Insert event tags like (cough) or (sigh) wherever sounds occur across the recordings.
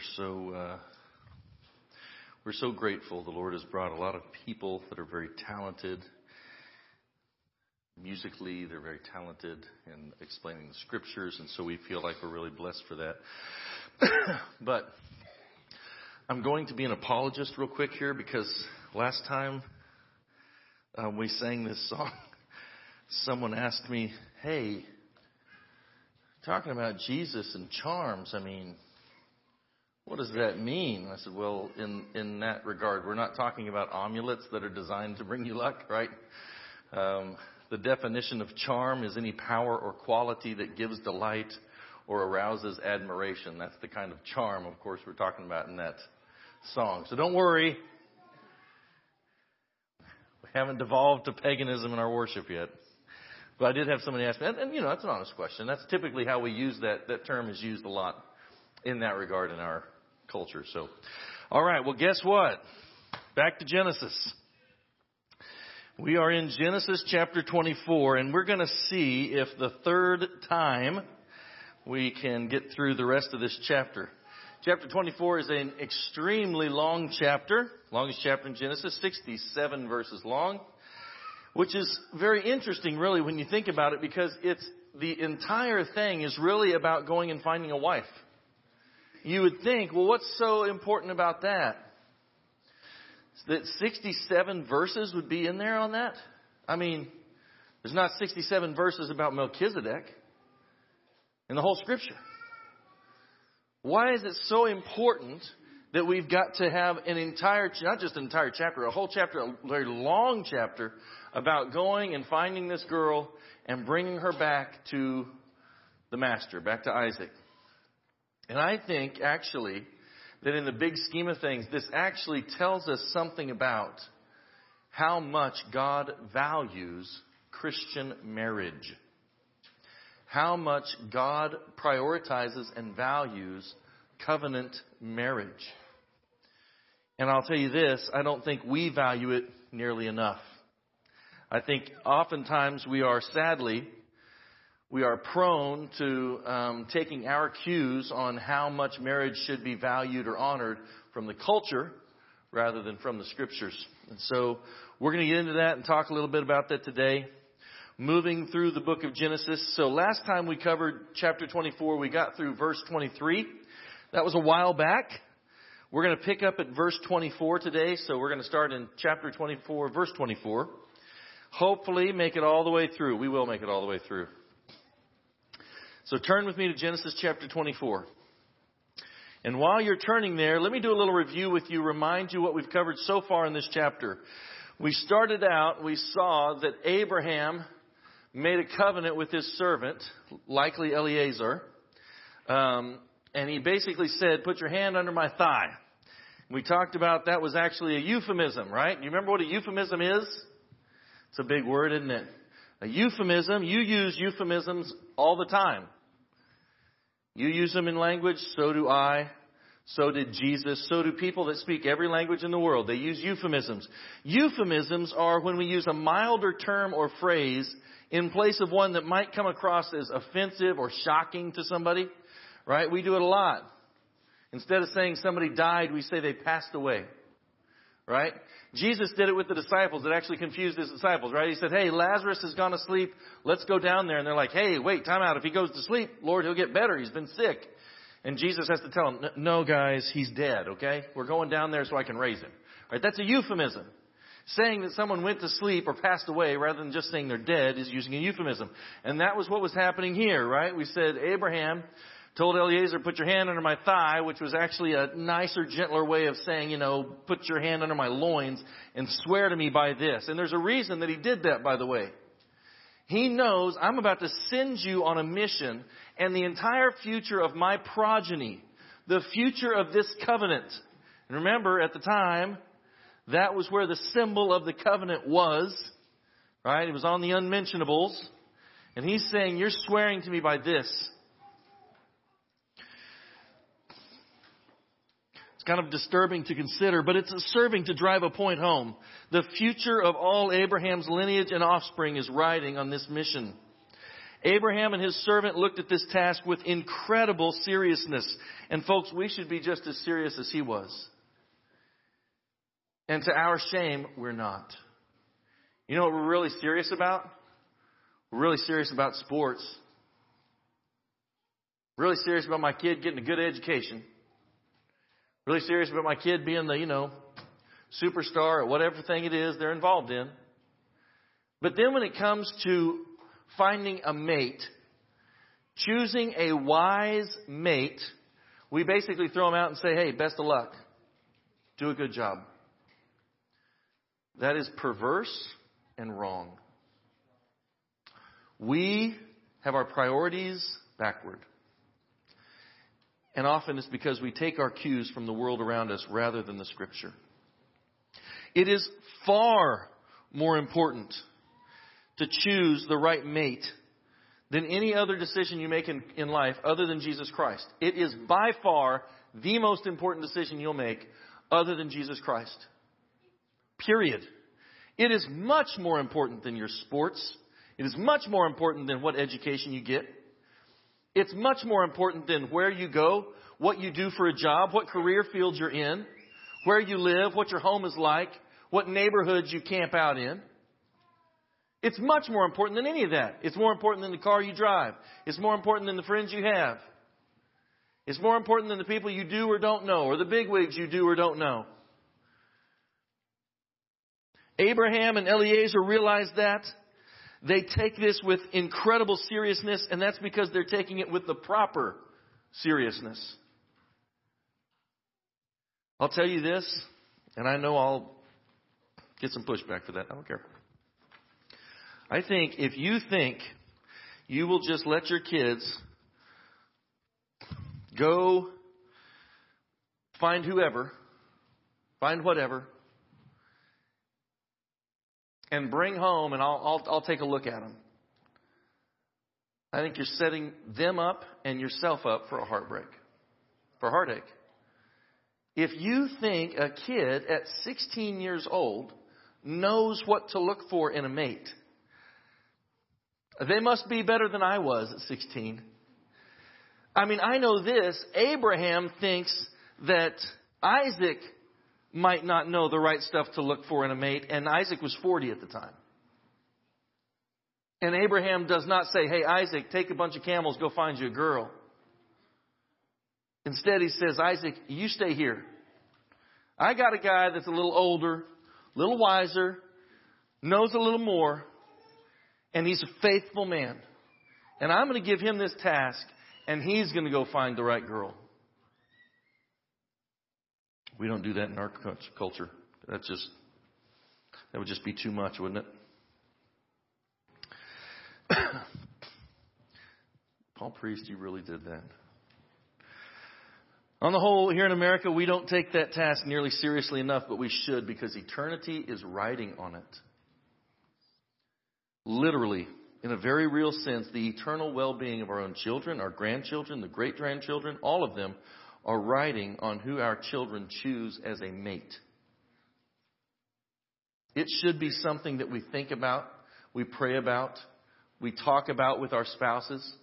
We are so uh, we're so grateful. The Lord has brought a lot of people that are very talented musically. They're very talented in explaining the scriptures, and so we feel like we're really blessed for that. (coughs) but I'm going to be an apologist real quick here because last time um, we sang this song, (laughs) someone asked me, "Hey." talking about Jesus and charms, I mean, what does that mean? I said, well, in, in that regard, we're not talking about amulets that are designed to bring you luck, right? Um, the definition of charm is any power or quality that gives delight or arouses admiration. That's the kind of charm, of course, we're talking about in that song. So don't worry. We haven't devolved to paganism in our worship yet. But I did have somebody ask me, and, and you know, that's an honest question. That's typically how we use that. That term is used a lot in that regard in our culture. So, all right. Well, guess what? Back to Genesis. We are in Genesis chapter 24, and we're going to see if the third time we can get through the rest of this chapter. Chapter 24 is an extremely long chapter, longest chapter in Genesis, 67 verses long which is very interesting really when you think about it because it's the entire thing is really about going and finding a wife. You would think, well, what's so important about that? That 67 verses would be in there on that? I mean, there's not 67 verses about Melchizedek in the whole scripture. Why is it so important that we've got to have an entire, not just an entire chapter, a whole chapter, a very long chapter about going and finding this girl and bringing her back to the master, back to Isaac. And I think actually that in the big scheme of things, this actually tells us something about how much God values Christian marriage. How much God prioritizes and values covenant marriage. And I'll tell you this, I don't think we value it nearly enough. I think oftentimes we are sadly, we are prone to um, taking our cues on how much marriage should be valued or honored from the culture rather than from the scriptures. And so we're going to get into that and talk a little bit about that today. Moving through the book of Genesis. So last time we covered chapter 24, we got through verse 23. That was a while back. We're going to pick up at verse 24 today. So we're going to start in chapter 24, verse 24 hopefully make it all the way through. We will make it all the way through. So turn with me to Genesis chapter 24. And while you're turning there, let me do a little review with you, remind you what we've covered so far in this chapter. We started out, we saw that Abraham made a covenant with his servant, likely Eliezer. Um, and he basically said, Put your hand under my thigh. We talked about that was actually a euphemism, right? You remember what a euphemism is? It's a big word, isn't it? A euphemism, you use euphemisms all the time. You use them in language, so do I. So did Jesus. So do people that speak every language in the world. They use euphemisms. Euphemisms are when we use a milder term or phrase in place of one that might come across as offensive or shocking to somebody. Right? We do it a lot. Instead of saying somebody died, we say they passed away. Right? Jesus did it with the disciples. It actually confused his disciples, right? He said, Hey, Lazarus has gone to sleep. Let's go down there. And they're like, Hey, wait, time out. If he goes to sleep, Lord, he'll get better. He's been sick. And Jesus has to tell them, No, guys, he's dead, okay? We're going down there so I can raise him. Right? That's a euphemism. Saying that someone went to sleep or passed away rather than just saying they're dead is using a euphemism. And that was what was happening here, right? We said Abraham told Eliezer, put your hand under my thigh, which was actually a nicer, gentler way of saying, you know, put your hand under my loins and swear to me by this. And there's a reason that he did that, by the way. He knows I'm about to send you on a mission and the entire future of my progeny, the future of this covenant. And remember, at the time, that was where the symbol of the covenant was, right? It was on the unmentionables. And he's saying, you're swearing to me by this. It's kind of disturbing to consider, but it's serving to drive a point home. The future of all Abraham's lineage and offspring is riding on this mission. Abraham and his servant looked at this task with incredible seriousness. And folks, we should be just as serious as he was. And to our shame, we're not. You know what we're really serious about? We're really serious about sports. Really serious about my kid getting a good education. Really serious about my kid being the, you know, superstar or whatever thing it is they're involved in. But then when it comes to finding a mate, choosing a wise mate, we basically throw them out and say, hey, best of luck. Do a good job. That is perverse and wrong. We have our priorities backward. And often it's because we take our cues from the world around us rather than the scripture. It is far more important to choose the right mate than any other decision you make in, in life other than Jesus Christ. It is by far the most important decision you'll make other than Jesus Christ. Period. It is much more important than your sports. It is much more important than what education you get. It's much more important than where you go, what you do for a job, what career field you're in, where you live, what your home is like, what neighborhoods you camp out in. It's much more important than any of that. It's more important than the car you drive. It's more important than the friends you have. It's more important than the people you do or don't know, or the bigwigs you do or don't know. Abraham and Eliezer realized that. They take this with incredible seriousness, and that's because they're taking it with the proper seriousness. I'll tell you this, and I know I'll get some pushback for that. I don't care. I think if you think you will just let your kids go find whoever, find whatever, and bring home, and I'll, I'll, I'll take a look at them. I think you're setting them up and yourself up for a heartbreak, for heartache. If you think a kid at 16 years old knows what to look for in a mate, they must be better than I was at 16. I mean, I know this. Abraham thinks that Isaac might not know the right stuff to look for in a mate, and Isaac was 40 at the time. And Abraham does not say, Hey, Isaac, take a bunch of camels, go find you a girl. Instead, he says, Isaac, you stay here. I got a guy that's a little older, a little wiser, knows a little more, and he's a faithful man. And I'm going to give him this task, and he's going to go find the right girl. We don't do that in our culture. That's just, that would just be too much, wouldn't it? (coughs) Paul Priest, you really did that. On the whole, here in America, we don't take that task nearly seriously enough, but we should because eternity is riding on it. Literally, in a very real sense, the eternal well being of our own children, our grandchildren, the great grandchildren, all of them are riding on who our children choose as a mate. It should be something that we think about, we pray about, we talk about with our spouses.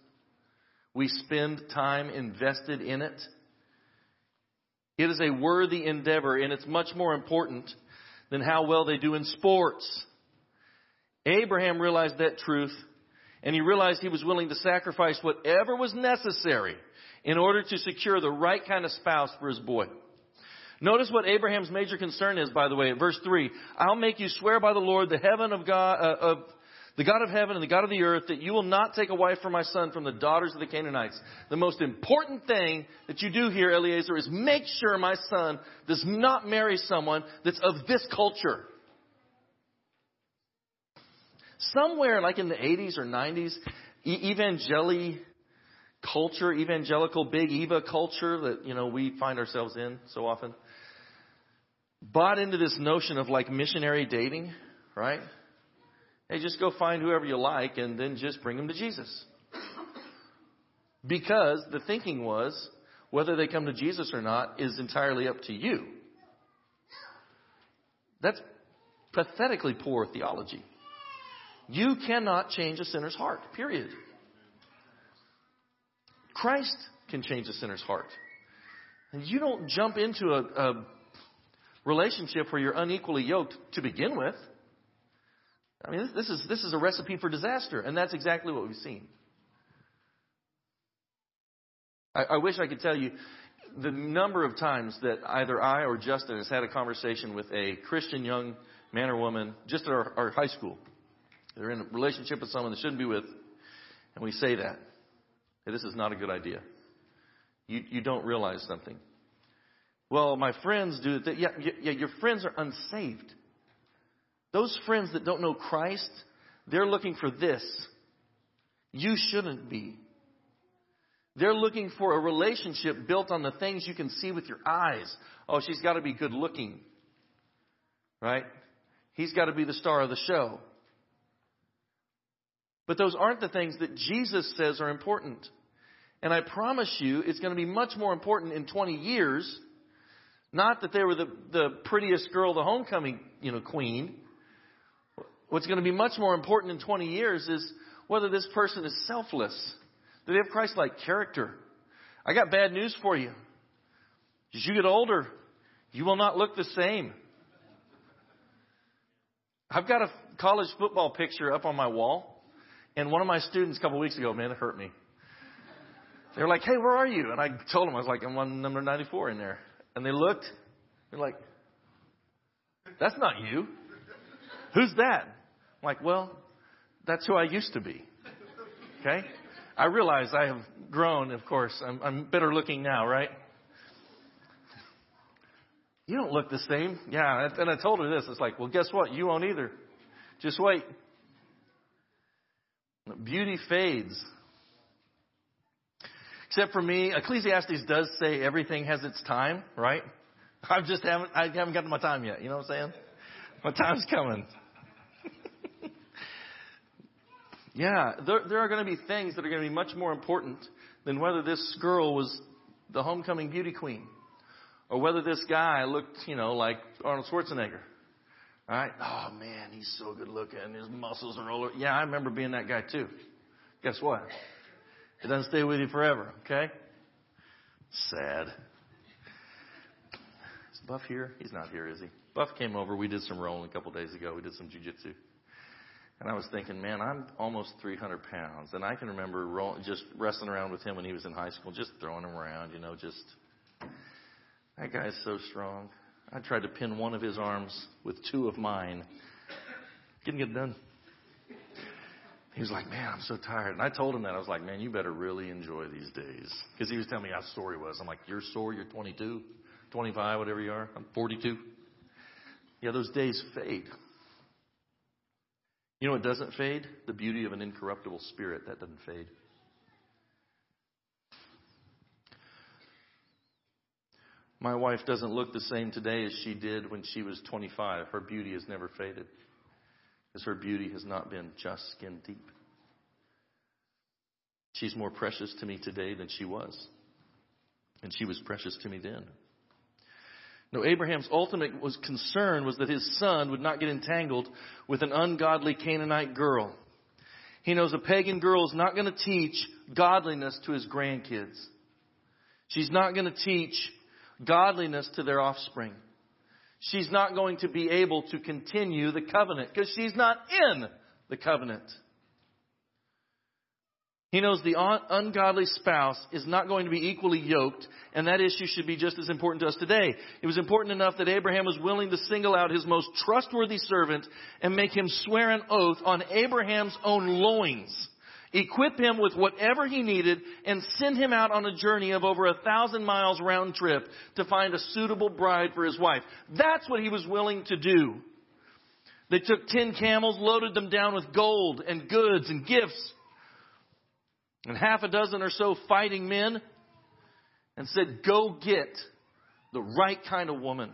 We spend time invested in it. It is a worthy endeavor, and it's much more important than how well they do in sports. Abraham realized that truth, and he realized he was willing to sacrifice whatever was necessary in order to secure the right kind of spouse for his boy. Notice what Abraham's major concern is, by the way, at verse 3. I'll make you swear by the Lord, the heaven of God, uh, of the God of heaven and the God of the earth, that you will not take a wife for my son from the daughters of the Canaanites. The most important thing that you do here, Eliezer, is make sure my son does not marry someone that's of this culture. Somewhere like in the 80s or 90s, evangeli culture, evangelical big Eva culture that, you know, we find ourselves in so often, bought into this notion of like missionary dating, right? Hey, just go find whoever you like and then just bring them to Jesus. Because the thinking was, whether they come to Jesus or not is entirely up to you. That's pathetically poor theology. You cannot change a sinner's heart, period. Christ can change a sinner's heart. And you don't jump into a, a relationship where you're unequally yoked to begin with. I mean, this, is, this is a recipe for disaster, and that's exactly what we've seen. I, I wish I could tell you the number of times that either I or Justin has had a conversation with a Christian young man or woman just at our, our high school. They're in a relationship with someone they shouldn't be with, and we say that. Hey, this is not a good idea. You, you don't realize something. Well, my friends do that. Yeah, yeah, your friends are unsaved. Those friends that don't know Christ, they're looking for this. You shouldn't be. They're looking for a relationship built on the things you can see with your eyes. Oh, she's got to be good looking. Right? He's got to be the star of the show. But those aren't the things that Jesus says are important. And I promise you, it's going to be much more important in 20 years. Not that they were the, the prettiest girl, the homecoming, you know, queen. What's going to be much more important in 20 years is whether this person is selfless. Do they have Christ-like character? I got bad news for you. As you get older, you will not look the same. I've got a college football picture up on my wall, and one of my students a couple of weeks ago, man, it hurt me. They were like, "Hey, where are you?" And I told them I was like, "I'm on number 94 in there." And they looked. They're like, "That's not you. Who's that?" I'm like, "Well, that's who I used to be." Okay. I realize I have grown. Of course, I'm, I'm better looking now, right? You don't look the same. Yeah, and I told her this. It's like, well, guess what? You won't either. Just wait. Beauty fades. Except for me, Ecclesiastes does say everything has its time, right? (laughs) I just haven't, I haven't gotten my time yet. You know what I'm saying? My time's coming. (laughs) yeah, there, there are going to be things that are going to be much more important than whether this girl was the homecoming beauty queen or whether this guy looked, you know, like Arnold Schwarzenegger. Right? Oh man, he's so good looking. His muscles are all. over. Yeah, I remember being that guy too. Guess what? It doesn't stay with you forever, okay? Sad. Is Buff here? He's not here, is he? Buff came over. We did some rolling a couple days ago. We did some jujitsu. And I was thinking, man, I'm almost 300 pounds. And I can remember roll, just wrestling around with him when he was in high school, just throwing him around, you know, just. That guy's so strong. I tried to pin one of his arms with two of mine. Didn't get done. He was like, man, I'm so tired. And I told him that. I was like, man, you better really enjoy these days. Because he was telling me how sore he was. I'm like, you're sore? You're 22, 25, whatever you are. I'm 42. Yeah, those days fade. You know what doesn't fade? The beauty of an incorruptible spirit. That doesn't fade. My wife doesn't look the same today as she did when she was 25. Her beauty has never faded because her beauty has not been just skin deep. She's more precious to me today than she was. And she was precious to me then. No, Abraham's ultimate was concern was that his son would not get entangled with an ungodly Canaanite girl. He knows a pagan girl is not going to teach godliness to his grandkids. She's not going to teach godliness to their offspring she's not going to be able to continue the covenant because she's not in the covenant. He knows the ungodly spouse is not going to be equally yoked, and that issue should be just as important to us today. It was important enough that Abraham was willing to single out his most trustworthy servant and make him swear an oath on Abraham's own loins equip him with whatever he needed, and send him out on a journey of over a thousand miles round trip to find a suitable bride for his wife. That's what he was willing to do. They took ten camels, loaded them down with gold and goods and gifts, and half a dozen or so fighting men, and said, Go get the right kind of woman.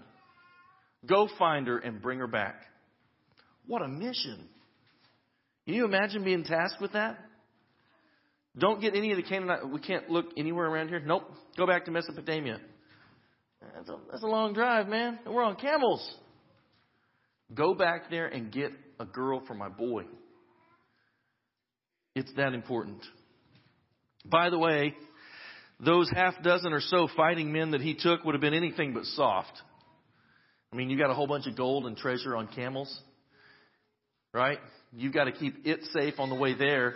Go find her and bring her back. What a mission. Can you imagine being tasked with that? Don't get any of the Canaanite. We can't look anywhere around here. Nope. Go back to Mesopotamia. That's a, that's a long drive, man. We're on camels. Go back there and get a girl for my boy. It's that important. By the way, those half dozen or so fighting men that he took would have been anything but soft. I mean, you got a whole bunch of gold and treasure on camels, right? You've got to keep it safe on the way there.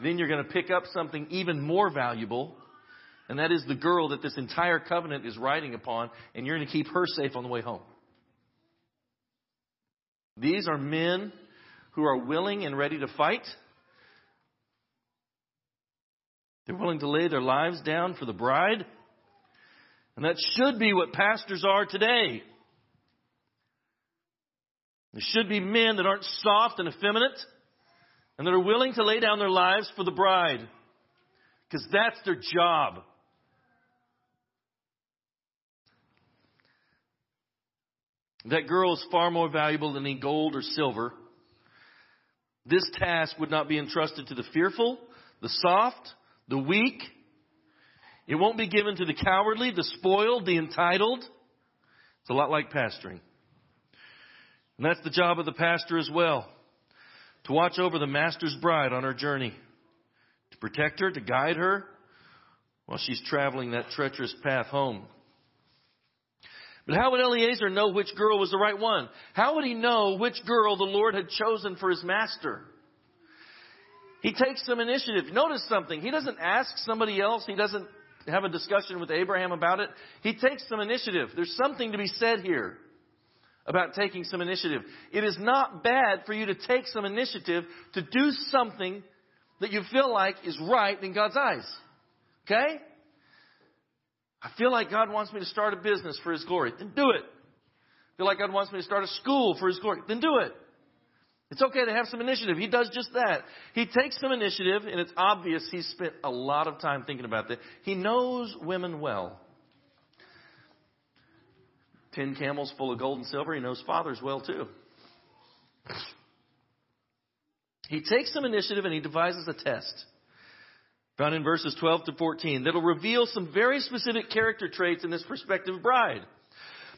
Then you're going to pick up something even more valuable, and that is the girl that this entire covenant is riding upon, and you're going to keep her safe on the way home. These are men who are willing and ready to fight. They're willing to lay their lives down for the bride. And that should be what pastors are today. There should be men that aren't soft and effeminate and that are willing to lay down their lives for the bride. Because that's their job. That girl is far more valuable than any gold or silver. This task would not be entrusted to the fearful, the soft, the weak. It won't be given to the cowardly, the spoiled, the entitled. It's a lot like pastoring. And that's the job of the pastor as well. To watch over the master's bride on her journey. To protect her, to guide her while she's traveling that treacherous path home. But how would Eliezer know which girl was the right one? How would he know which girl the Lord had chosen for his master? He takes some initiative. Notice something. He doesn't ask somebody else. He doesn't have a discussion with Abraham about it. He takes some initiative. There's something to be said here about taking some initiative. It is not bad for you to take some initiative to do something that you feel like is right in God's eyes. Okay? I feel like God wants me to start a business for His glory. Then do it. I feel like God wants me to start a school for His glory. Then do it. It's okay to have some initiative. He does just that. He takes some initiative, and it's obvious he's spent a lot of time thinking about that. He knows women well. Ten camels full of gold and silver. He knows fathers well, too. He takes some initiative and he devises a test found in verses 12 to 14 that'll reveal some very specific character traits in this prospective bride.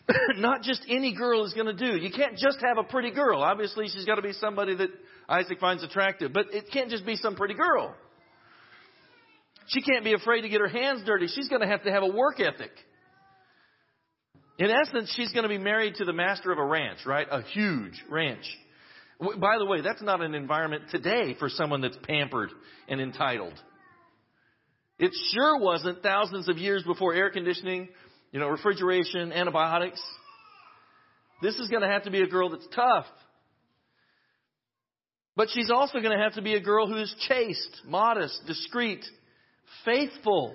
(laughs) Not just any girl is going to do. You can't just have a pretty girl. Obviously, she's got to be somebody that Isaac finds attractive, but it can't just be some pretty girl. She can't be afraid to get her hands dirty. She's going to have to have a work ethic. In essence, she's going to be married to the master of a ranch, right? A huge ranch. By the way, that's not an environment today for someone that's pampered and entitled. It sure wasn't thousands of years before air conditioning, you know, refrigeration, antibiotics. This is going to have to be a girl that's tough. But she's also going to have to be a girl who is chaste, modest, discreet, faithful.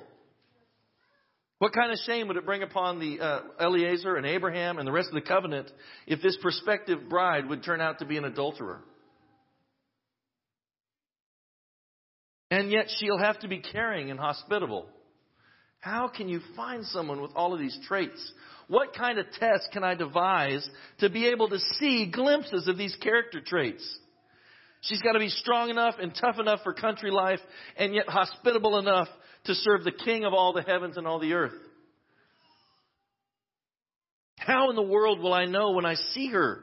What kind of shame would it bring upon the uh, Eliezer and Abraham and the rest of the covenant if this prospective bride would turn out to be an adulterer? And yet she'll have to be caring and hospitable. How can you find someone with all of these traits? What kind of test can I devise to be able to see glimpses of these character traits? She's got to be strong enough and tough enough for country life and yet hospitable enough to serve the King of all the heavens and all the earth. How in the world will I know when I see her?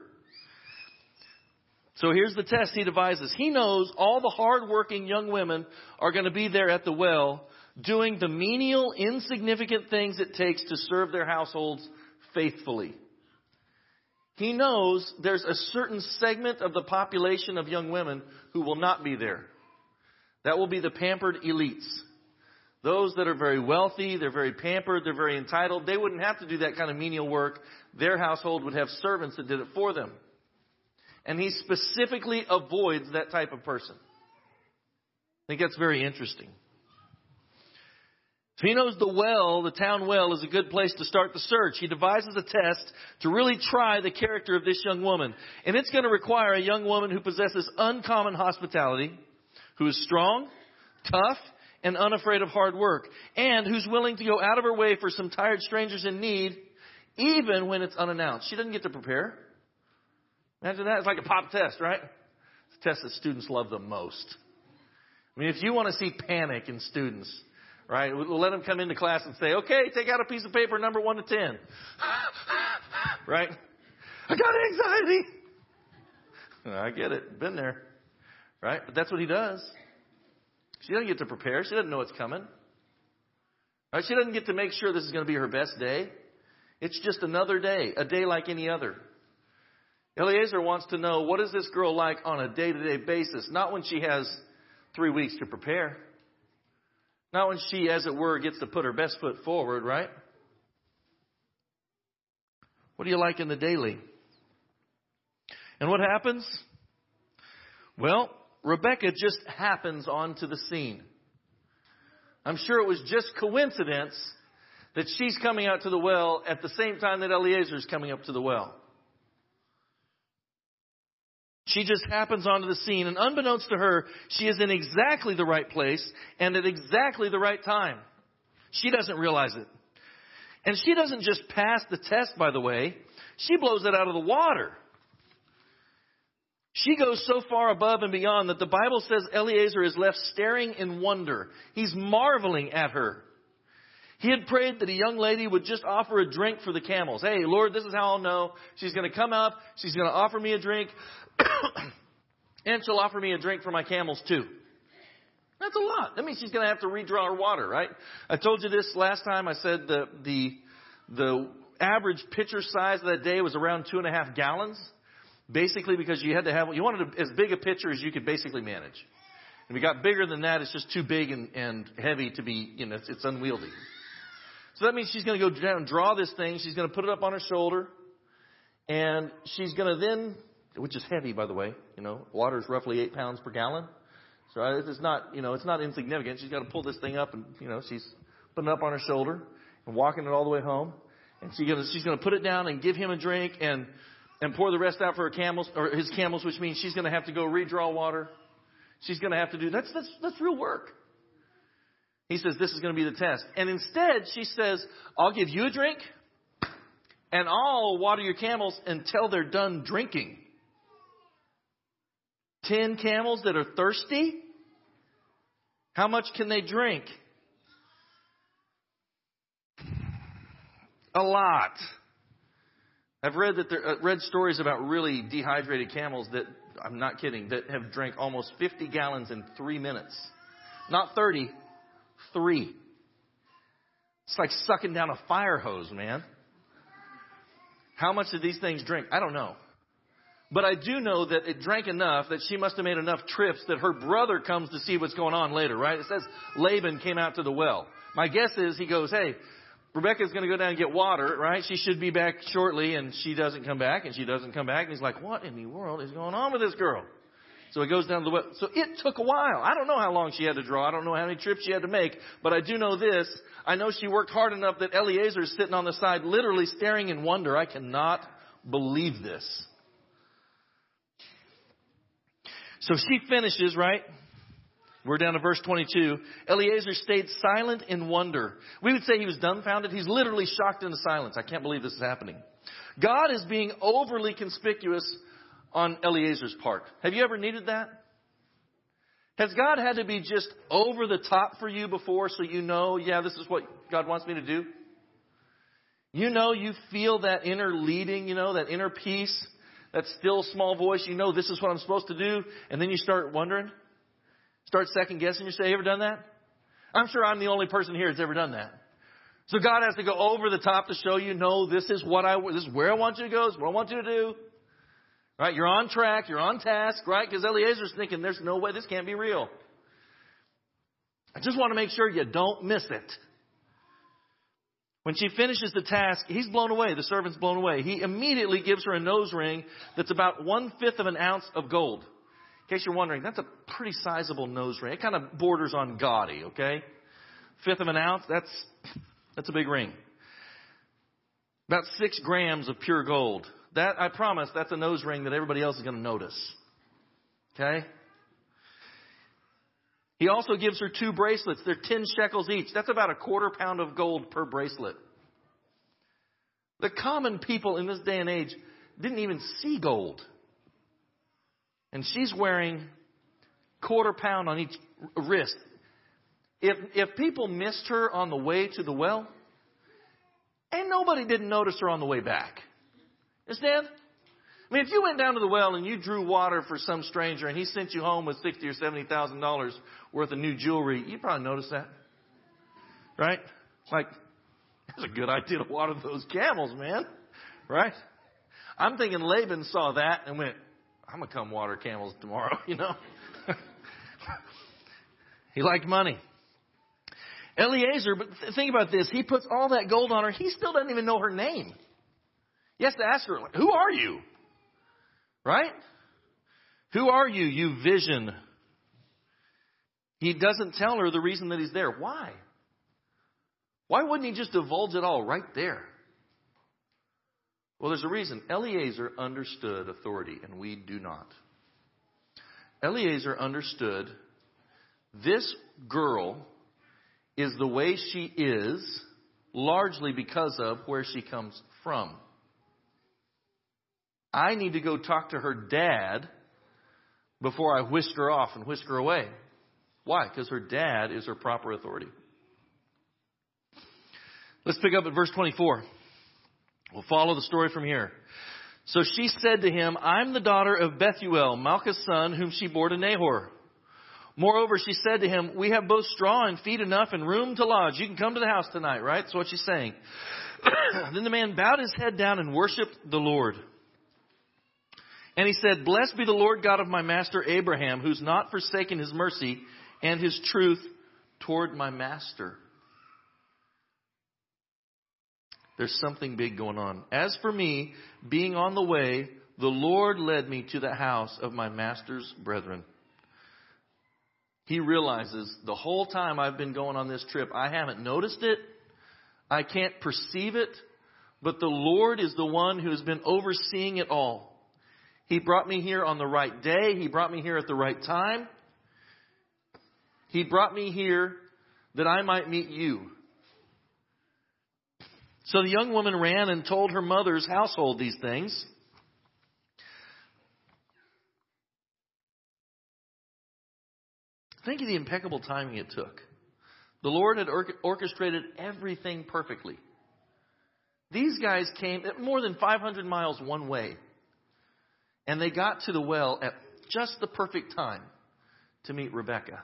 So here's the test he devises. He knows all the hardworking young women are going to be there at the well doing the menial, insignificant things it takes to serve their households faithfully. He knows there's a certain segment of the population of young women who will not be there. That will be the pampered elites. Those that are very wealthy, they're very pampered, they're very entitled, they wouldn't have to do that kind of menial work. Their household would have servants that did it for them. And he specifically avoids that type of person. I think that's very interesting. So he knows the well, the town well, is a good place to start the search. He devises a test to really try the character of this young woman. And it's going to require a young woman who possesses uncommon hospitality, who is strong, tough, and unafraid of hard work, and who's willing to go out of her way for some tired strangers in need, even when it's unannounced. She doesn't get to prepare. Imagine that. It's like a pop test, right? It's a test that students love the most. I mean, if you want to see panic in students, right, we'll let them come into class and say, okay, take out a piece of paper, number one to ten. (laughs) right? I got anxiety. (laughs) I get it. Been there. Right? But that's what he does. She doesn't get to prepare. She doesn't know what's coming. Right? She doesn't get to make sure this is going to be her best day. It's just another day, a day like any other. Eliezer wants to know what is this girl like on a day to day basis, not when she has three weeks to prepare. Not when she, as it were, gets to put her best foot forward, right? What do you like in the daily? And what happens? Well, Rebecca just happens onto the scene. I'm sure it was just coincidence that she's coming out to the well at the same time that Eliezer's coming up to the well. She just happens onto the scene, and unbeknownst to her, she is in exactly the right place and at exactly the right time. She doesn't realize it. And she doesn't just pass the test, by the way, she blows it out of the water. She goes so far above and beyond that the Bible says Eliezer is left staring in wonder. He's marveling at her. He had prayed that a young lady would just offer a drink for the camels. Hey, Lord, this is how I'll know. She's going to come up. She's going to offer me a drink. (coughs) and she'll offer me a drink for my camels too. That's a lot. That means she's going to have to redraw her water, right? I told you this last time. I said the, the, the average pitcher size of that day was around two and a half gallons. Basically because you had to have, you wanted as big a pitcher as you could basically manage. If it got bigger than that, it's just too big and, and heavy to be, you know, it's, it's unwieldy. So that means she's going to go down and draw this thing. She's going to put it up on her shoulder. And she's going to then which is heavy, by the way. You know, water is roughly eight pounds per gallon. So it's not, you know, it's not insignificant. She's got to pull this thing up and, you know, she's putting it up on her shoulder and walking it all the way home. And she's gonna, she's gonna put it down and give him a drink and, and pour the rest out for her camels, or his camels, which means she's gonna have to go redraw water. She's gonna have to do, that's, that's, that's real work. He says, this is gonna be the test. And instead, she says, I'll give you a drink and I'll water your camels until they're done drinking. Ten camels that are thirsty? How much can they drink? A lot. I've read that there, uh, read stories about really dehydrated camels that I'm not kidding that have drank almost 50 gallons in three minutes. Not 30, three. It's like sucking down a fire hose, man. How much did these things drink? I don't know. But I do know that it drank enough that she must have made enough trips that her brother comes to see what's going on later, right? It says Laban came out to the well. My guess is he goes, hey, Rebecca's going to go down and get water, right? She should be back shortly, and she doesn't come back, and she doesn't come back. And he's like, what in the world is going on with this girl? So he goes down to the well. So it took a while. I don't know how long she had to draw. I don't know how many trips she had to make, but I do know this. I know she worked hard enough that Eliezer is sitting on the side, literally staring in wonder. I cannot believe this. So she finishes, right? We're down to verse 22. Eliezer stayed silent in wonder. We would say he was dumbfounded. He's literally shocked into silence. I can't believe this is happening. God is being overly conspicuous on Eliezer's part. Have you ever needed that? Has God had to be just over the top for you before so you know, yeah, this is what God wants me to do? You know, you feel that inner leading, you know, that inner peace that still small voice, you know this is what I'm supposed to do, and then you start wondering, start second guessing yourself. You ever done that? I'm sure I'm the only person here that's ever done that. So God has to go over the top to show you, no, this is what I, this is where I want you to go, this is what I want you to do. Right? You're on track, you're on task, right? Because Eliezer's thinking, there's no way this can't be real. I just want to make sure you don't miss it. When she finishes the task, he's blown away. The servant's blown away. He immediately gives her a nose ring that's about one fifth of an ounce of gold. In case you're wondering, that's a pretty sizable nose ring. It kind of borders on gaudy, okay? Fifth of an ounce, that's, that's a big ring. About six grams of pure gold. That, I promise, that's a nose ring that everybody else is going to notice. Okay? He also gives her two bracelets. They're 10 shekels each. That's about a quarter pound of gold per bracelet. The common people in this day and age didn't even see gold. And she's wearing quarter pound on each wrist. If, if people missed her on the way to the well, and nobody didn't notice her on the way back. Understand? I mean, if you went down to the well and you drew water for some stranger and he sent you home with sixty or seventy thousand dollars worth of new jewelry, you'd probably notice that, right? Like, that's a good idea to water those camels, man. Right? I'm thinking Laban saw that and went, I'm to come water camels tomorrow, (laughs) you know? (laughs) he liked money. Eliezer, but think about this. He puts all that gold on her. He still doesn't even know her name. He has to ask her, Who are you? Right? Who are you, you vision? He doesn't tell her the reason that he's there. Why? Why wouldn't he just divulge it all right there? Well, there's a reason. Eliezer understood authority, and we do not. Eliezer understood this girl is the way she is largely because of where she comes from. I need to go talk to her dad before I whisk her off and whisk her away. Why? Because her dad is her proper authority. Let's pick up at verse 24. We'll follow the story from here. So she said to him, I'm the daughter of Bethuel, Milcah's son, whom she bore to Nahor. Moreover, she said to him, We have both straw and feed enough and room to lodge. You can come to the house tonight, right? That's what she's saying. (clears throat) then the man bowed his head down and worshiped the Lord. And he said, Blessed be the Lord God of my master Abraham, who's not forsaken his mercy and his truth toward my master. There's something big going on. As for me, being on the way, the Lord led me to the house of my master's brethren. He realizes the whole time I've been going on this trip, I haven't noticed it. I can't perceive it. But the Lord is the one who has been overseeing it all. He brought me here on the right day. He brought me here at the right time. He brought me here that I might meet you. So the young woman ran and told her mother's household these things. Think of the impeccable timing it took. The Lord had orchestrated everything perfectly. These guys came more than 500 miles one way, and they got to the well at just the perfect time to meet Rebecca.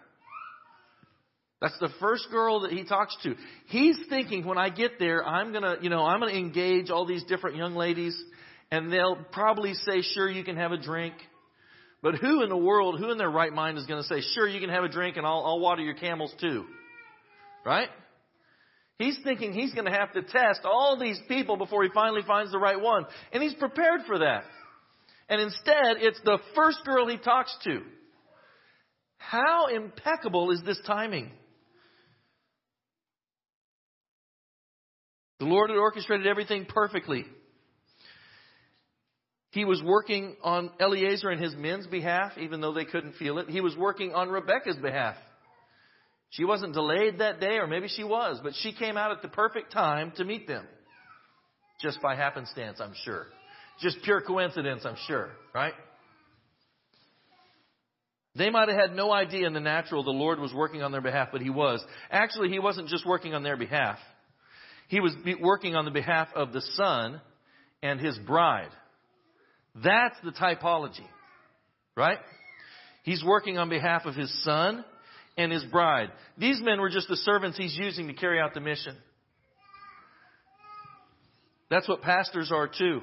That's the first girl that he talks to. He's thinking when I get there, I'm gonna, you know, I'm gonna engage all these different young ladies, and they'll probably say, "Sure, you can have a drink." But who in the world, who in their right mind is to say, "Sure, you can have a drink, and I'll, I'll water your camels too"? Right? He's thinking he's to have to test all these people before he finally finds the right one, and he's prepared for that. And instead, it's the first girl he talks to. How impeccable is this timing? The Lord had orchestrated everything perfectly. He was working on Eliezer and his men's behalf, even though they couldn't feel it. He was working on Rebecca's behalf. She wasn't delayed that day, or maybe she was, but she came out at the perfect time to meet them. Just by happenstance, I'm sure. Just pure coincidence, I'm sure, right? They might have had no idea in the natural the Lord was working on their behalf, but He was. Actually, He wasn't just working on their behalf. He was working on the behalf of the Son and His bride. That's the typology, right? He's working on behalf of His Son and His bride. These men were just the servants He's using to carry out the mission. That's what pastors are too.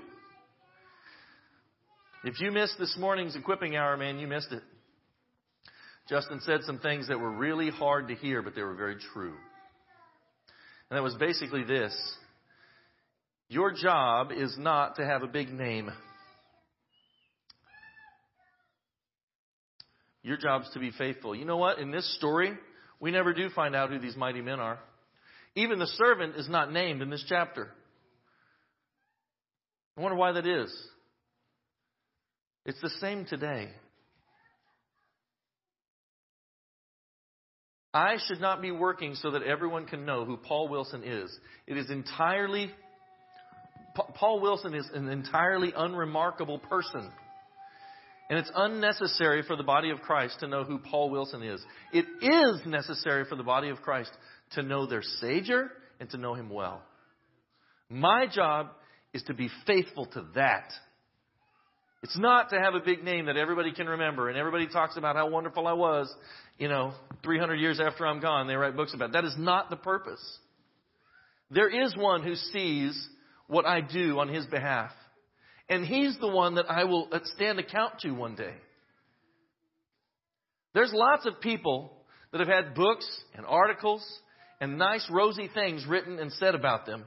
If you missed this morning's equipping hour, man, you missed it. Justin said some things that were really hard to hear, but they were very true. And that was basically this. Your job is not to have a big name. Your job is to be faithful. You know what? In this story, we never do find out who these mighty men are. Even the servant is not named in this chapter. I wonder why that is. It's the same today. I should not be working so that everyone can know who Paul Wilson is. It is entirely, Paul Wilson is an entirely unremarkable person. And it's unnecessary for the body of Christ to know who Paul Wilson is. It is necessary for the body of Christ to know their Savior and to know Him well. My job is to be faithful to that. It's not to have a big name that everybody can remember and everybody talks about how wonderful I was, you know, 300 years after I'm gone. They write books about it. That is not the purpose. There is one who sees what I do on his behalf. And he's the one that I will stand account to one day. There's lots of people that have had books and articles and nice rosy things written and said about them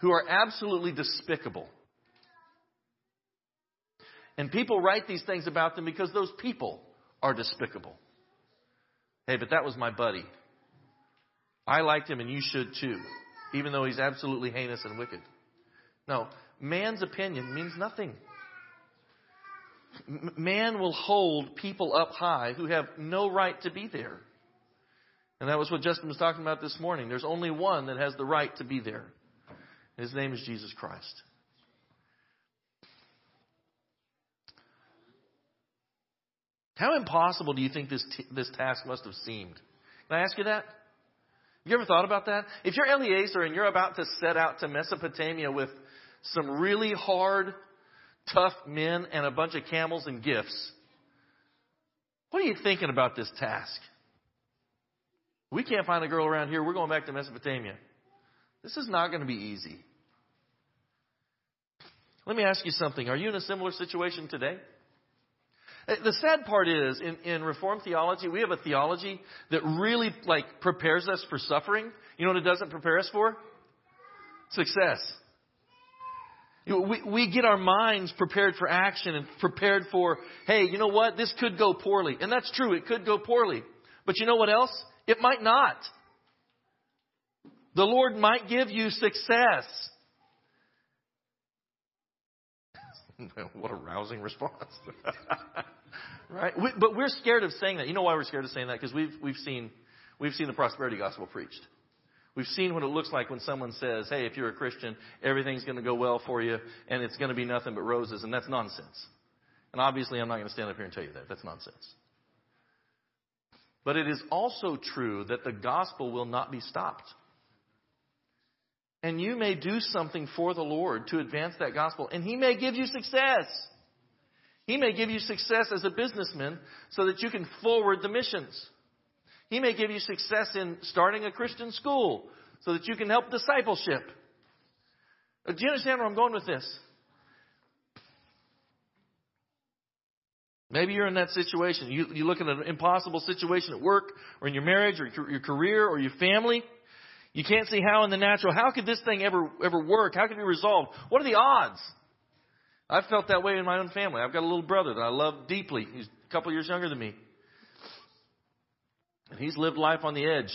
who are absolutely despicable. And people write these things about them because those people are despicable. Hey, but that was my buddy. I liked him and you should too, even though he's absolutely heinous and wicked. No, man's opinion means nothing. Man will hold people up high who have no right to be there. And that was what Justin was talking about this morning. There's only one that has the right to be there. His name is Jesus Christ. How impossible do you think this, t- this task must have seemed? Can I ask you that? Have you ever thought about that? If you're Eliezer and you're about to set out to Mesopotamia with some really hard, tough men and a bunch of camels and gifts, what are you thinking about this task? We can't find a girl around here. We're going back to Mesopotamia. This is not going to be easy. Let me ask you something. Are you in a similar situation today? The sad part is, in, in Reformed theology, we have a theology that really like prepares us for suffering. You know what it doesn't prepare us for? Success. We, we get our minds prepared for action and prepared for, hey, you know what? This could go poorly. And that's true. It could go poorly. But you know what else? It might not. The Lord might give you success. (laughs) what a rousing response. (laughs) right? We, but we're scared of saying that. You know why we're scared of saying that? Because we've, we've, seen, we've seen the prosperity gospel preached. We've seen what it looks like when someone says, hey, if you're a Christian, everything's going to go well for you and it's going to be nothing but roses. And that's nonsense. And obviously, I'm not going to stand up here and tell you that. That's nonsense. But it is also true that the gospel will not be stopped. And you may do something for the Lord to advance that gospel, and He may give you success. He may give you success as a businessman so that you can forward the missions. He may give you success in starting a Christian school so that you can help discipleship. Uh, do you understand where I'm going with this? Maybe you're in that situation. You, you look at an impossible situation at work or in your marriage or your career or your family. You can't see how in the natural. How could this thing ever ever work? How could it be resolved? What are the odds? I've felt that way in my own family. I've got a little brother that I love deeply. He's a couple years younger than me. And he's lived life on the edge.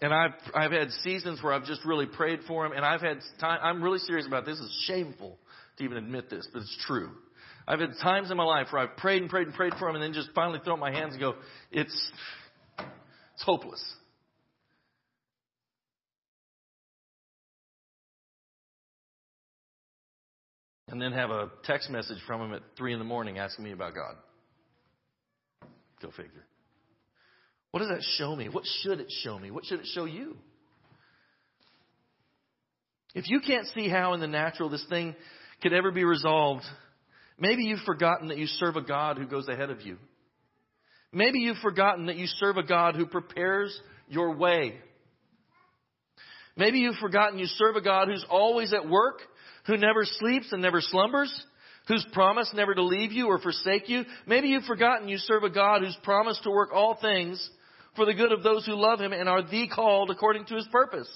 And I've I've had seasons where I've just really prayed for him, and I've had time. I'm really serious about this. It's shameful to even admit this, but it's true. I've had times in my life where I've prayed and prayed and prayed for him, and then just finally throw up my hands and go, "It's it's hopeless." And then have a text message from him at 3 in the morning asking me about God. Go figure. What does that show me? What should it show me? What should it show you? If you can't see how in the natural this thing could ever be resolved, maybe you've forgotten that you serve a God who goes ahead of you. Maybe you've forgotten that you serve a God who prepares your way. Maybe you've forgotten you serve a God who's always at work who never sleeps and never slumbers, who's promised never to leave you or forsake you. Maybe you've forgotten you serve a God who's promised to work all things for the good of those who love him and are the called according to his purpose.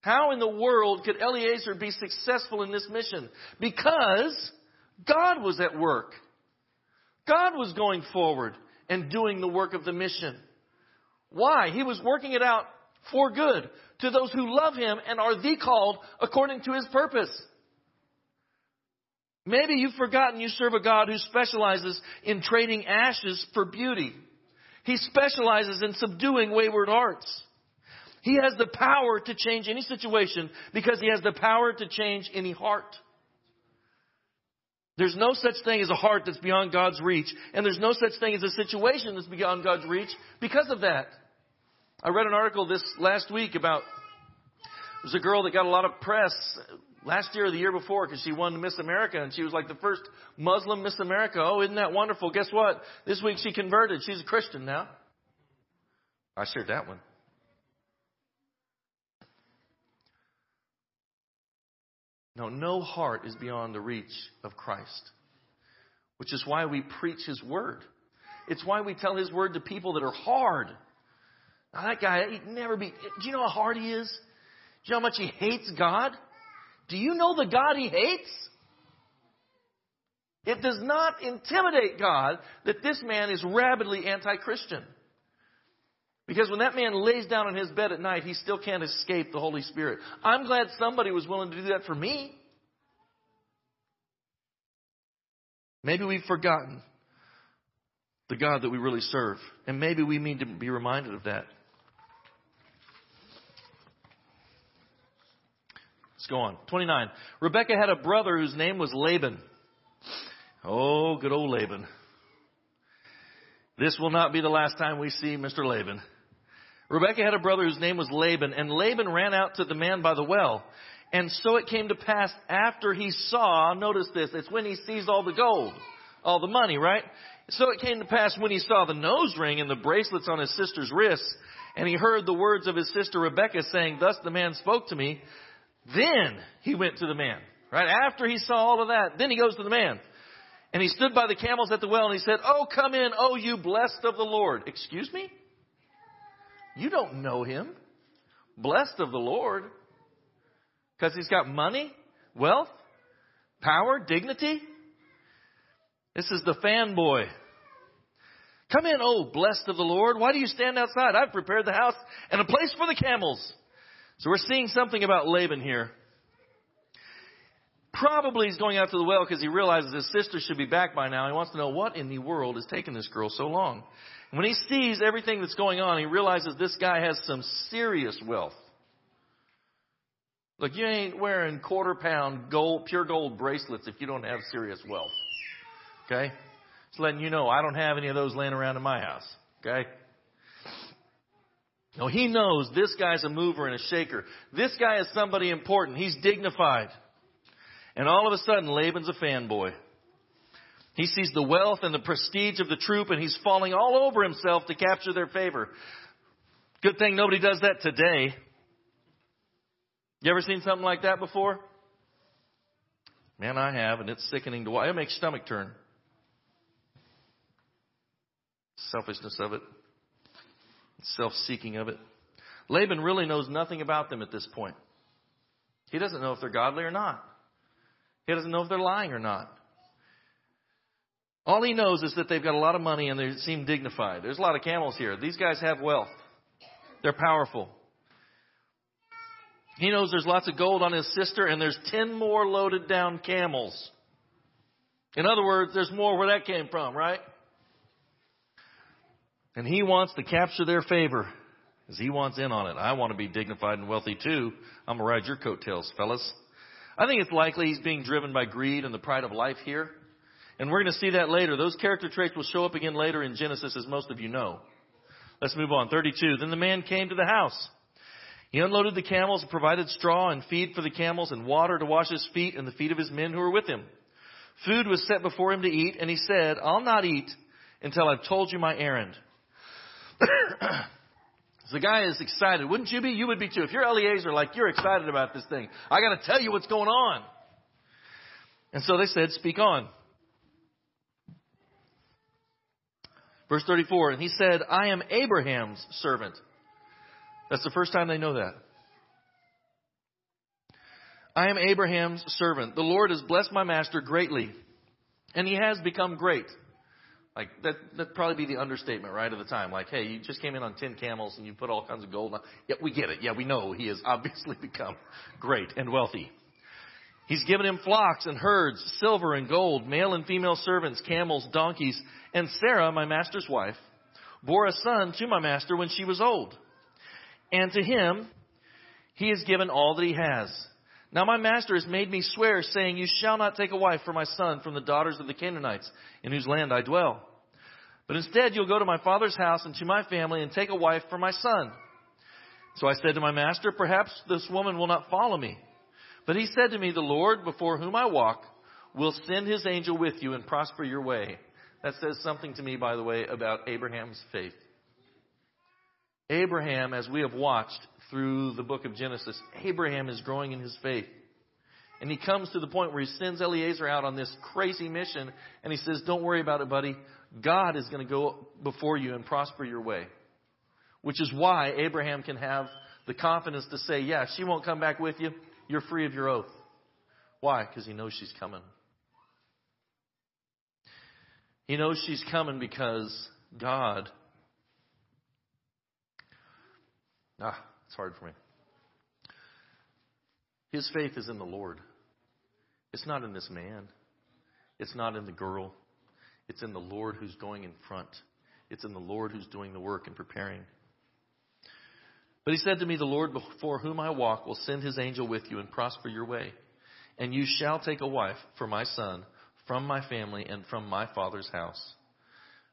How in the world could Eliezer be successful in this mission? Because God was at work. God was going forward and doing the work of the mission. Why? He was working it out for good to those who love him and are the called according to his purpose. Maybe you've forgotten you serve a God who specializes in trading ashes for beauty. He specializes in subduing wayward hearts. He has the power to change any situation because he has the power to change any heart. There's no such thing as a heart that's beyond God's reach, and there's no such thing as a situation that's beyond God's reach because of that. I read an article this last week about there's a girl that got a lot of press last year or the year before because she won Miss America and she was like the first Muslim Miss America. Oh, isn't that wonderful? Guess what? This week she converted. She's a Christian now. I shared that one. No, no heart is beyond the reach of Christ, which is why we preach His Word. It's why we tell His Word to people that are hard now, that guy, he'd never be. Do you know how hard he is? Do you know how much he hates God? Do you know the God he hates? It does not intimidate God that this man is rabidly anti Christian. Because when that man lays down in his bed at night, he still can't escape the Holy Spirit. I'm glad somebody was willing to do that for me. Maybe we've forgotten the God that we really serve. And maybe we need to be reminded of that. Let's go on. 29. Rebecca had a brother whose name was Laban. Oh, good old Laban. This will not be the last time we see Mr. Laban. Rebecca had a brother whose name was Laban, and Laban ran out to the man by the well. And so it came to pass after he saw, notice this, it's when he sees all the gold, all the money, right? So it came to pass when he saw the nose ring and the bracelets on his sister's wrists, and he heard the words of his sister Rebecca saying, Thus the man spoke to me. Then he went to the man, right? After he saw all of that, then he goes to the man. And he stood by the camels at the well and he said, Oh, come in, oh, you blessed of the Lord. Excuse me? You don't know him. Blessed of the Lord. Because he's got money, wealth, power, dignity. This is the fanboy. Come in, oh, blessed of the Lord. Why do you stand outside? I've prepared the house and a place for the camels. So we're seeing something about Laban here. Probably he's going out to the well because he realizes his sister should be back by now. He wants to know what in the world is taking this girl so long. When he sees everything that's going on, he realizes this guy has some serious wealth. Look, you ain't wearing quarter pound gold, pure gold bracelets if you don't have serious wealth. Okay? Just letting you know, I don't have any of those laying around in my house. Okay? No, he knows this guy's a mover and a shaker. This guy is somebody important. He's dignified. And all of a sudden, Laban's a fanboy. He sees the wealth and the prestige of the troop and he's falling all over himself to capture their favor. Good thing nobody does that today. You ever seen something like that before? Man, I have, and it's sickening to watch. It makes stomach turn. Selfishness of it, self seeking of it. Laban really knows nothing about them at this point. He doesn't know if they're godly or not. He doesn't know if they're lying or not. All he knows is that they've got a lot of money and they seem dignified. There's a lot of camels here. These guys have wealth. They're powerful. He knows there's lots of gold on his sister and there's 10 more loaded down camels. In other words, there's more where that came from, right? And he wants to capture their favor as he wants in on it. I want to be dignified and wealthy too. I'm going to ride your coattails, fellas. I think it's likely he's being driven by greed and the pride of life here. And we're going to see that later. Those character traits will show up again later in Genesis, as most of you know. Let's move on. 32. Then the man came to the house. He unloaded the camels and provided straw and feed for the camels and water to wash his feet and the feet of his men who were with him. Food was set before him to eat, and he said, I'll not eat until I've told you my errand. (coughs) so the guy is excited. Wouldn't you be? You would be too. If you're Eliezer, like, you're excited about this thing. I gotta tell you what's going on. And so they said, speak on. Verse 34, and he said, I am Abraham's servant. That's the first time they know that. I am Abraham's servant. The Lord has blessed my master greatly, and he has become great. Like that that'd probably be the understatement, right, of the time. Like, hey, you just came in on ten camels and you put all kinds of gold on. Yeah, we get it. Yeah, we know he has (laughs) obviously become great and wealthy. He's given him flocks and herds, silver and gold, male and female servants, camels, donkeys, and Sarah, my master's wife, bore a son to my master when she was old. And to him he has given all that he has. Now my master has made me swear, saying, You shall not take a wife for my son from the daughters of the Canaanites, in whose land I dwell. But instead you'll go to my father's house and to my family and take a wife for my son. So I said to my master, Perhaps this woman will not follow me. But he said to me, The Lord before whom I walk will send his angel with you and prosper your way. That says something to me, by the way, about Abraham's faith. Abraham, as we have watched through the book of Genesis, Abraham is growing in his faith. And he comes to the point where he sends Eliezer out on this crazy mission and he says, Don't worry about it, buddy. God is going to go before you and prosper your way. Which is why Abraham can have the confidence to say, Yeah, she won't come back with you. You're free of your oath. Why? Because he knows she's coming. He knows she's coming because God. Ah, it's hard for me. His faith is in the Lord. It's not in this man. It's not in the girl. It's in the Lord who's going in front. It's in the Lord who's doing the work and preparing. But he said to me, The Lord before whom I walk will send his angel with you and prosper your way. And you shall take a wife for my son from my family and from my father's house.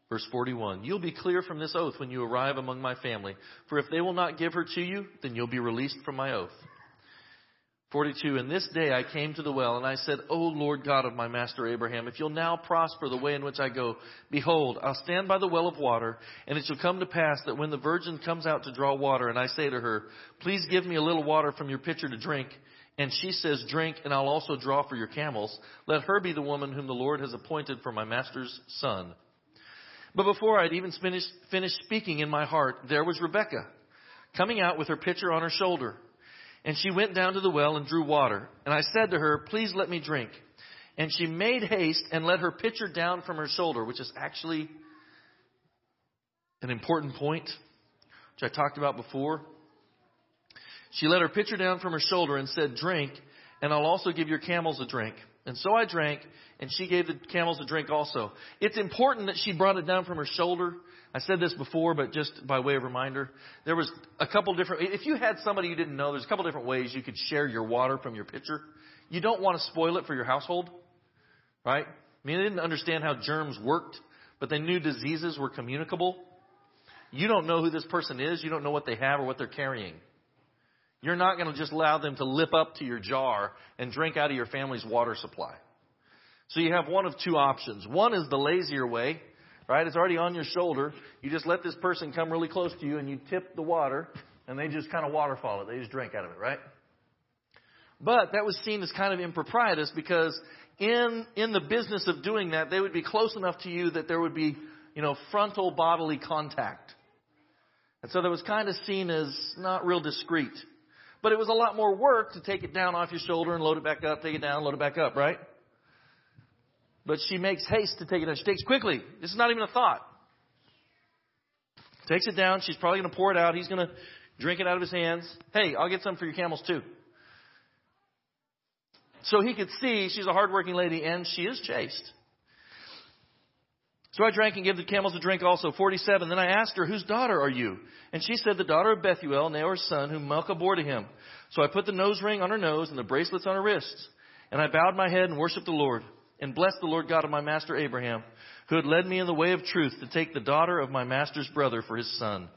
Verse 41 You'll be clear from this oath when you arrive among my family, for if they will not give her to you, then you'll be released from my oath. 42, and this day I came to the well, and I said, O Lord God of my master Abraham, if you'll now prosper the way in which I go, behold, I'll stand by the well of water, and it shall come to pass that when the virgin comes out to draw water, and I say to her, Please give me a little water from your pitcher to drink, and she says, Drink, and I'll also draw for your camels, let her be the woman whom the Lord has appointed for my master's son. But before I'd even finished, finished speaking in my heart, there was Rebekah, coming out with her pitcher on her shoulder. And she went down to the well and drew water. And I said to her, Please let me drink. And she made haste and let her pitcher down from her shoulder, which is actually an important point, which I talked about before. She let her pitcher down from her shoulder and said, Drink, and I'll also give your camels a drink. And so I drank, and she gave the camels a drink also. It's important that she brought it down from her shoulder I said this before, but just by way of reminder, there was a couple different, if you had somebody you didn't know, there's a couple different ways you could share your water from your pitcher. You don't want to spoil it for your household, right? I mean, they didn't understand how germs worked, but they knew diseases were communicable. You don't know who this person is. You don't know what they have or what they're carrying. You're not going to just allow them to lip up to your jar and drink out of your family's water supply. So you have one of two options. One is the lazier way, right? It's already on your shoulder. You just let this person come really close to you and you tip the water and they just kind of waterfall it. They just drink out of it, right? But that was seen as kind of improprietous because in, in the business of doing that, they would be close enough to you that there would be, you know, frontal bodily contact. And so that was kind of seen as not real discreet. But it was a lot more work to take it down off your shoulder and load it back up, take it down, load it back up, right? But she makes haste to take it down. She takes quickly. This is not even a thought. Takes it down. She's probably going to pour it out. He's going to drink it out of his hands. Hey, I'll get some for your camels too. So he could see she's a hardworking lady and she is chaste. So I drank and gave the camels a drink also. 47. Then I asked her, whose daughter are you? And she said, the daughter of Bethuel, Nahor's son, whom Milcah bore to him. So I put the nose ring on her nose and the bracelets on her wrists. And I bowed my head and worshiped the Lord and bless the Lord God of my master Abraham, who had led me in the way of truth to take the daughter of my master's brother for his son.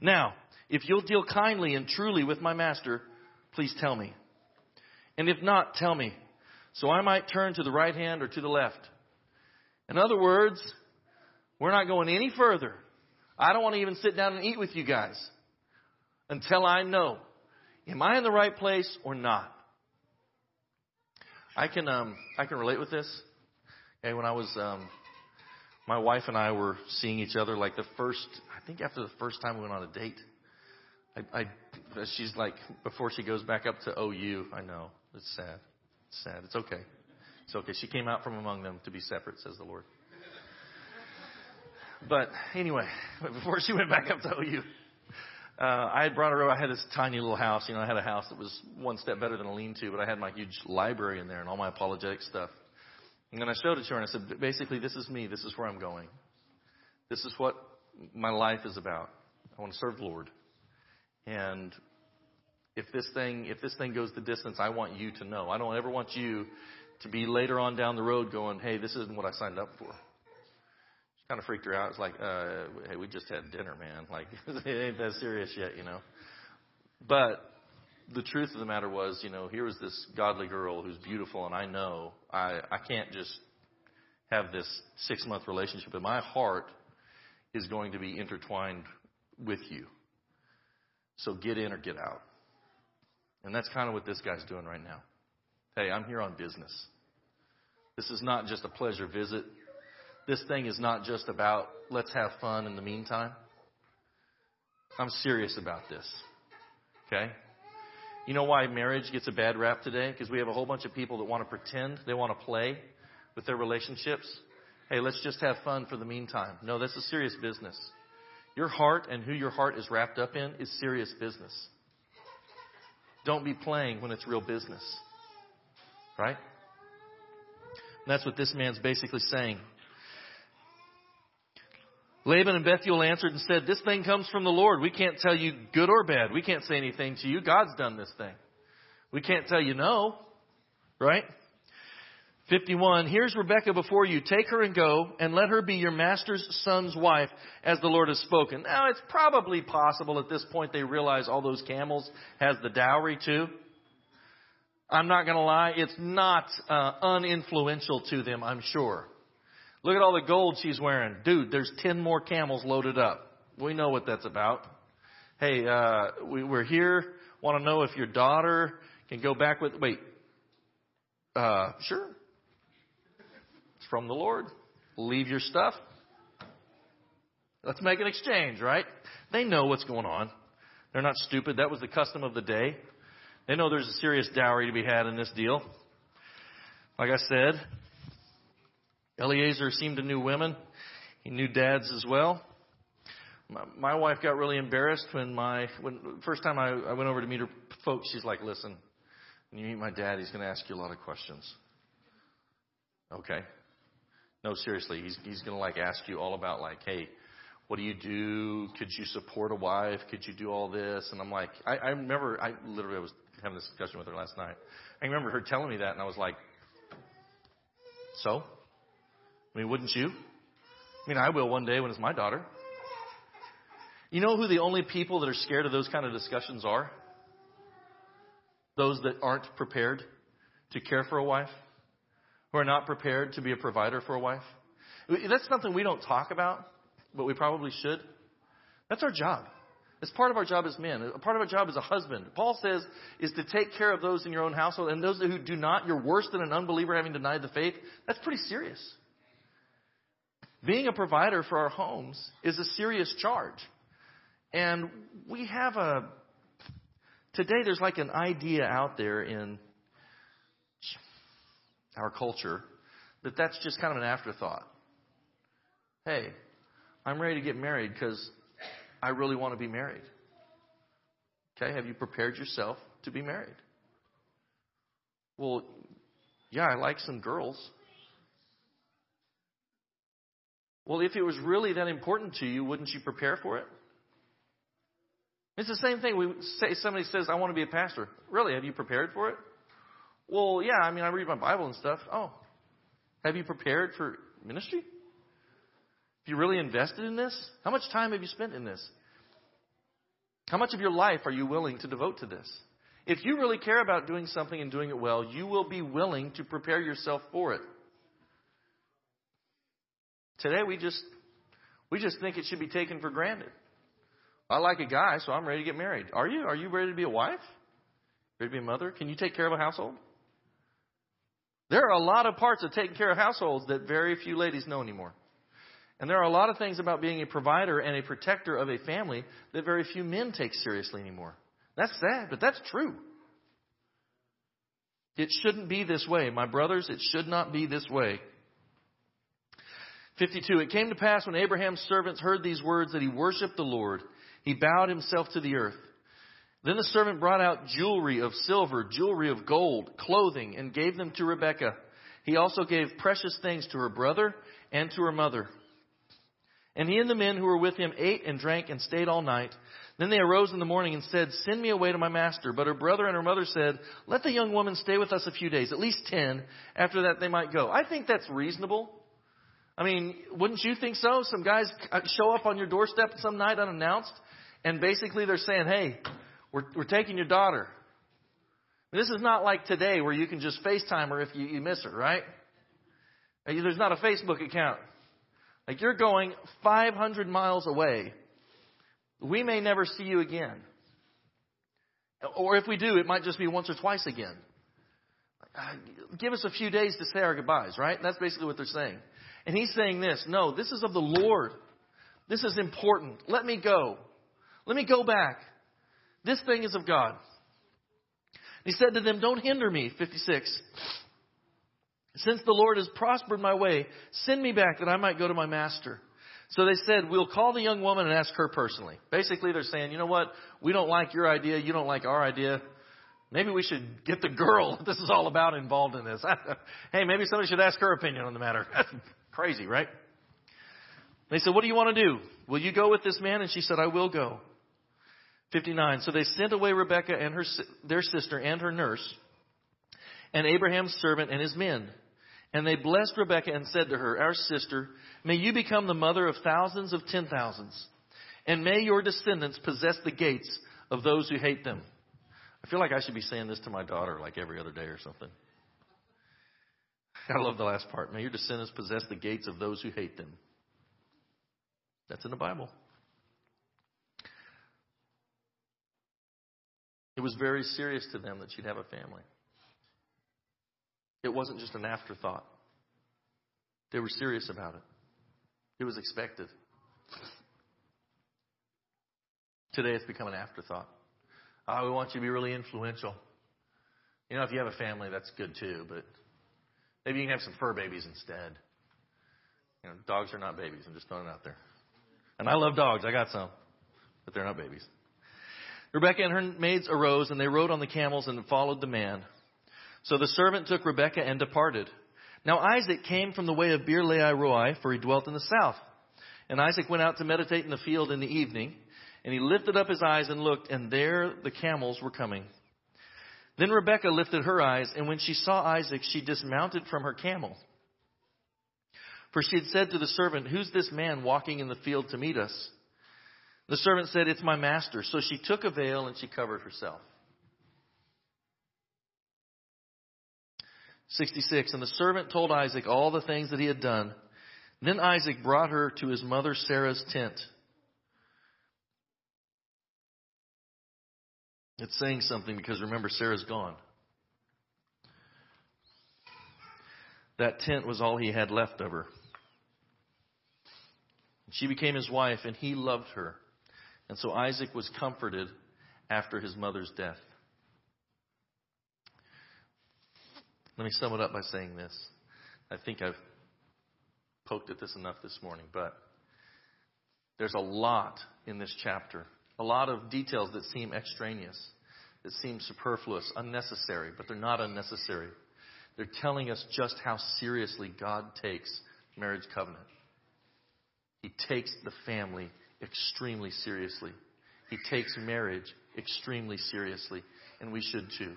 Now, if you'll deal kindly and truly with my master, please tell me. And if not, tell me, so I might turn to the right hand or to the left. In other words, we're not going any further. I don't want to even sit down and eat with you guys until I know, am I in the right place or not? I can um I can relate with this. Okay, when I was um my wife and I were seeing each other like the first I think after the first time we went on a date. I, I she's like before she goes back up to OU. I know it's sad. It's sad. It's okay. It's okay. She came out from among them to be separate, says the Lord. But anyway, (laughs) before she went back up to OU, uh, I had brought her over. I had this tiny little house. You know, I had a house that was one step better than a lean-to, but I had my huge library in there and all my apologetic stuff. And then I showed it to her and I said, basically, this is me. This is where I'm going. This is what my life is about. I want to serve the Lord. And if this thing, if this thing goes the distance, I want you to know. I don't ever want you to be later on down the road going, hey, this isn't what I signed up for kind of freaked her out. It's like, uh, hey, we just had dinner, man. Like, (laughs) it ain't that serious yet, you know. But the truth of the matter was, you know, here was this godly girl who's beautiful, and I know I, I can't just have this six month relationship, but my heart is going to be intertwined with you. So get in or get out. And that's kind of what this guy's doing right now. Hey, I'm here on business. This is not just a pleasure visit. This thing is not just about let's have fun in the meantime. I'm serious about this. Okay? You know why marriage gets a bad rap today? Because we have a whole bunch of people that want to pretend, they want to play with their relationships. Hey, let's just have fun for the meantime. No, that's a serious business. Your heart and who your heart is wrapped up in is serious business. Don't be playing when it's real business. Right? And that's what this man's basically saying. Laban and Bethuel answered and said, This thing comes from the Lord. We can't tell you good or bad. We can't say anything to you. God's done this thing. We can't tell you no. Right? 51, here's Rebekah before you. Take her and go, and let her be your master's son's wife, as the Lord has spoken. Now, it's probably possible at this point they realize all those camels has the dowry too. I'm not going to lie, it's not uh, uninfluential to them, I'm sure. Look at all the gold she's wearing. Dude, there's 10 more camels loaded up. We know what that's about. Hey, uh, we, we're here. Want to know if your daughter can go back with, wait, uh, sure. It's from the Lord. Leave your stuff. Let's make an exchange, right? They know what's going on. They're not stupid. That was the custom of the day. They know there's a serious dowry to be had in this deal. Like I said, Eliezer seemed to knew women. He knew dads as well. My, my wife got really embarrassed when my when first time I, I went over to meet her folks. She's like, "Listen, when you meet my dad, he's going to ask you a lot of questions." Okay. No, seriously, he's he's going to like ask you all about like, "Hey, what do you do? Could you support a wife? Could you do all this?" And I'm like, I, I remember, I literally I was having this discussion with her last night. I remember her telling me that, and I was like, "So." I mean, wouldn't you? I mean, I will one day when it's my daughter. You know who the only people that are scared of those kind of discussions are? Those that aren't prepared to care for a wife, who are not prepared to be a provider for a wife. That's something we don't talk about, but we probably should. That's our job. It's part of our job as men. A part of our job as a husband. Paul says is to take care of those in your own household, and those who do not, you're worse than an unbeliever having denied the faith. That's pretty serious. Being a provider for our homes is a serious charge. And we have a, today there's like an idea out there in our culture that that's just kind of an afterthought. Hey, I'm ready to get married because I really want to be married. Okay, have you prepared yourself to be married? Well, yeah, I like some girls. Well, if it was really that important to you, wouldn't you prepare for it? It's the same thing. We say somebody says, "I want to be a pastor." Really? Have you prepared for it? Well, yeah. I mean, I read my Bible and stuff. Oh, have you prepared for ministry? Have you really invested in this? How much time have you spent in this? How much of your life are you willing to devote to this? If you really care about doing something and doing it well, you will be willing to prepare yourself for it. Today we just we just think it should be taken for granted. I like a guy, so I'm ready to get married. Are you? Are you ready to be a wife? Ready to be a mother? Can you take care of a household? There are a lot of parts of taking care of households that very few ladies know anymore. And there are a lot of things about being a provider and a protector of a family that very few men take seriously anymore. That's sad, but that's true. It shouldn't be this way. My brothers, it should not be this way. 52. It came to pass when Abraham's servants heard these words that he worshiped the Lord. He bowed himself to the earth. Then the servant brought out jewelry of silver, jewelry of gold, clothing, and gave them to Rebekah. He also gave precious things to her brother and to her mother. And he and the men who were with him ate and drank and stayed all night. Then they arose in the morning and said, Send me away to my master. But her brother and her mother said, Let the young woman stay with us a few days, at least ten. After that, they might go. I think that's reasonable. I mean, wouldn't you think so? Some guys show up on your doorstep some night unannounced, and basically they're saying, "Hey, we're we're taking your daughter." This is not like today where you can just FaceTime her if you, you miss her, right? There's not a Facebook account. Like you're going 500 miles away. We may never see you again. Or if we do, it might just be once or twice again. uh, give us a few days to say our goodbyes, right? That's basically what they're saying. And he's saying this no, this is of the Lord. This is important. Let me go. Let me go back. This thing is of God. He said to them, Don't hinder me. 56. Since the Lord has prospered my way, send me back that I might go to my master. So they said, We'll call the young woman and ask her personally. Basically, they're saying, You know what? We don't like your idea. You don't like our idea. Maybe we should get the girl (laughs) this is all about involved in this. (laughs) hey, maybe somebody should ask her opinion on the matter. (laughs) Crazy, right? They said, What do you want to do? Will you go with this man? And she said, I will go. 59. So they sent away Rebekah and her, their sister and her nurse, and Abraham's servant and his men. And they blessed Rebekah and said to her, Our sister, may you become the mother of thousands of ten thousands, and may your descendants possess the gates of those who hate them. I feel like I should be saying this to my daughter like every other day or something. I love the last part. May your descendants possess the gates of those who hate them. That's in the Bible. It was very serious to them that she'd have a family. It wasn't just an afterthought. They were serious about it. It was expected. Today it's become an afterthought. Oh, we want you to be really influential. You know, if you have a family, that's good too, but maybe you can have some fur babies instead. You know, dogs are not babies. I'm just throwing it out there. And I love dogs. I got some, but they're not babies. Rebecca and her maids arose, and they rode on the camels and followed the man. So the servant took Rebekah and departed. Now Isaac came from the way of Beer Lahai Roi, for he dwelt in the south. And Isaac went out to meditate in the field in the evening, and he lifted up his eyes and looked, and there the camels were coming. Then Rebekah lifted her eyes, and when she saw Isaac, she dismounted from her camel. For she had said to the servant, Who's this man walking in the field to meet us? The servant said, It's my master. So she took a veil and she covered herself. 66. And the servant told Isaac all the things that he had done. Then Isaac brought her to his mother Sarah's tent. It's saying something because remember, Sarah's gone. That tent was all he had left of her. She became his wife, and he loved her. And so Isaac was comforted after his mother's death. Let me sum it up by saying this. I think I've poked at this enough this morning, but there's a lot in this chapter, a lot of details that seem extraneous, that seem superfluous, unnecessary, but they're not unnecessary. They're telling us just how seriously God takes marriage covenant. He takes the family extremely seriously. He takes marriage extremely seriously, and we should too.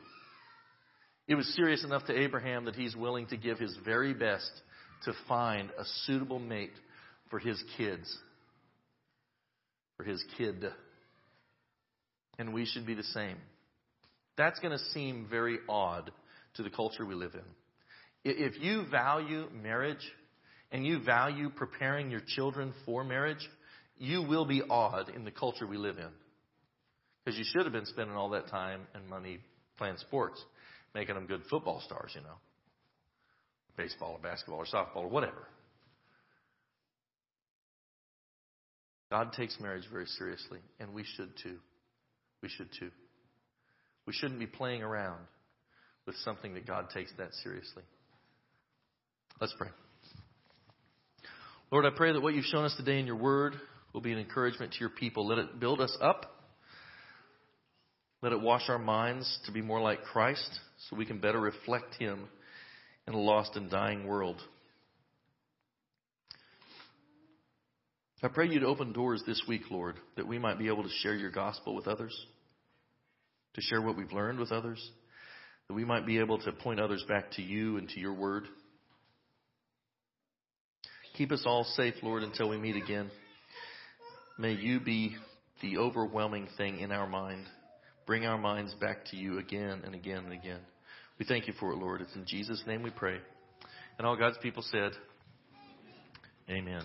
It was serious enough to Abraham that he's willing to give his very best to find a suitable mate for his kids, for his kid. And we should be the same. That's going to seem very odd to the culture we live in. If you value marriage and you value preparing your children for marriage, you will be odd in the culture we live in. Because you should have been spending all that time and money playing sports, making them good football stars, you know. Baseball or basketball or softball or whatever. God takes marriage very seriously, and we should too. We should too. We shouldn't be playing around with something that God takes that seriously. Let's pray. Lord, I pray that what you've shown us today in your word will be an encouragement to your people. Let it build us up. Let it wash our minds to be more like Christ so we can better reflect him in a lost and dying world. I pray you to open doors this week, Lord, that we might be able to share your gospel with others, to share what we've learned with others, that we might be able to point others back to you and to your word. Keep us all safe, Lord, until we meet again. May you be the overwhelming thing in our mind. Bring our minds back to you again and again and again. We thank you for it, Lord. It's in Jesus' name we pray. And all God's people said, Amen.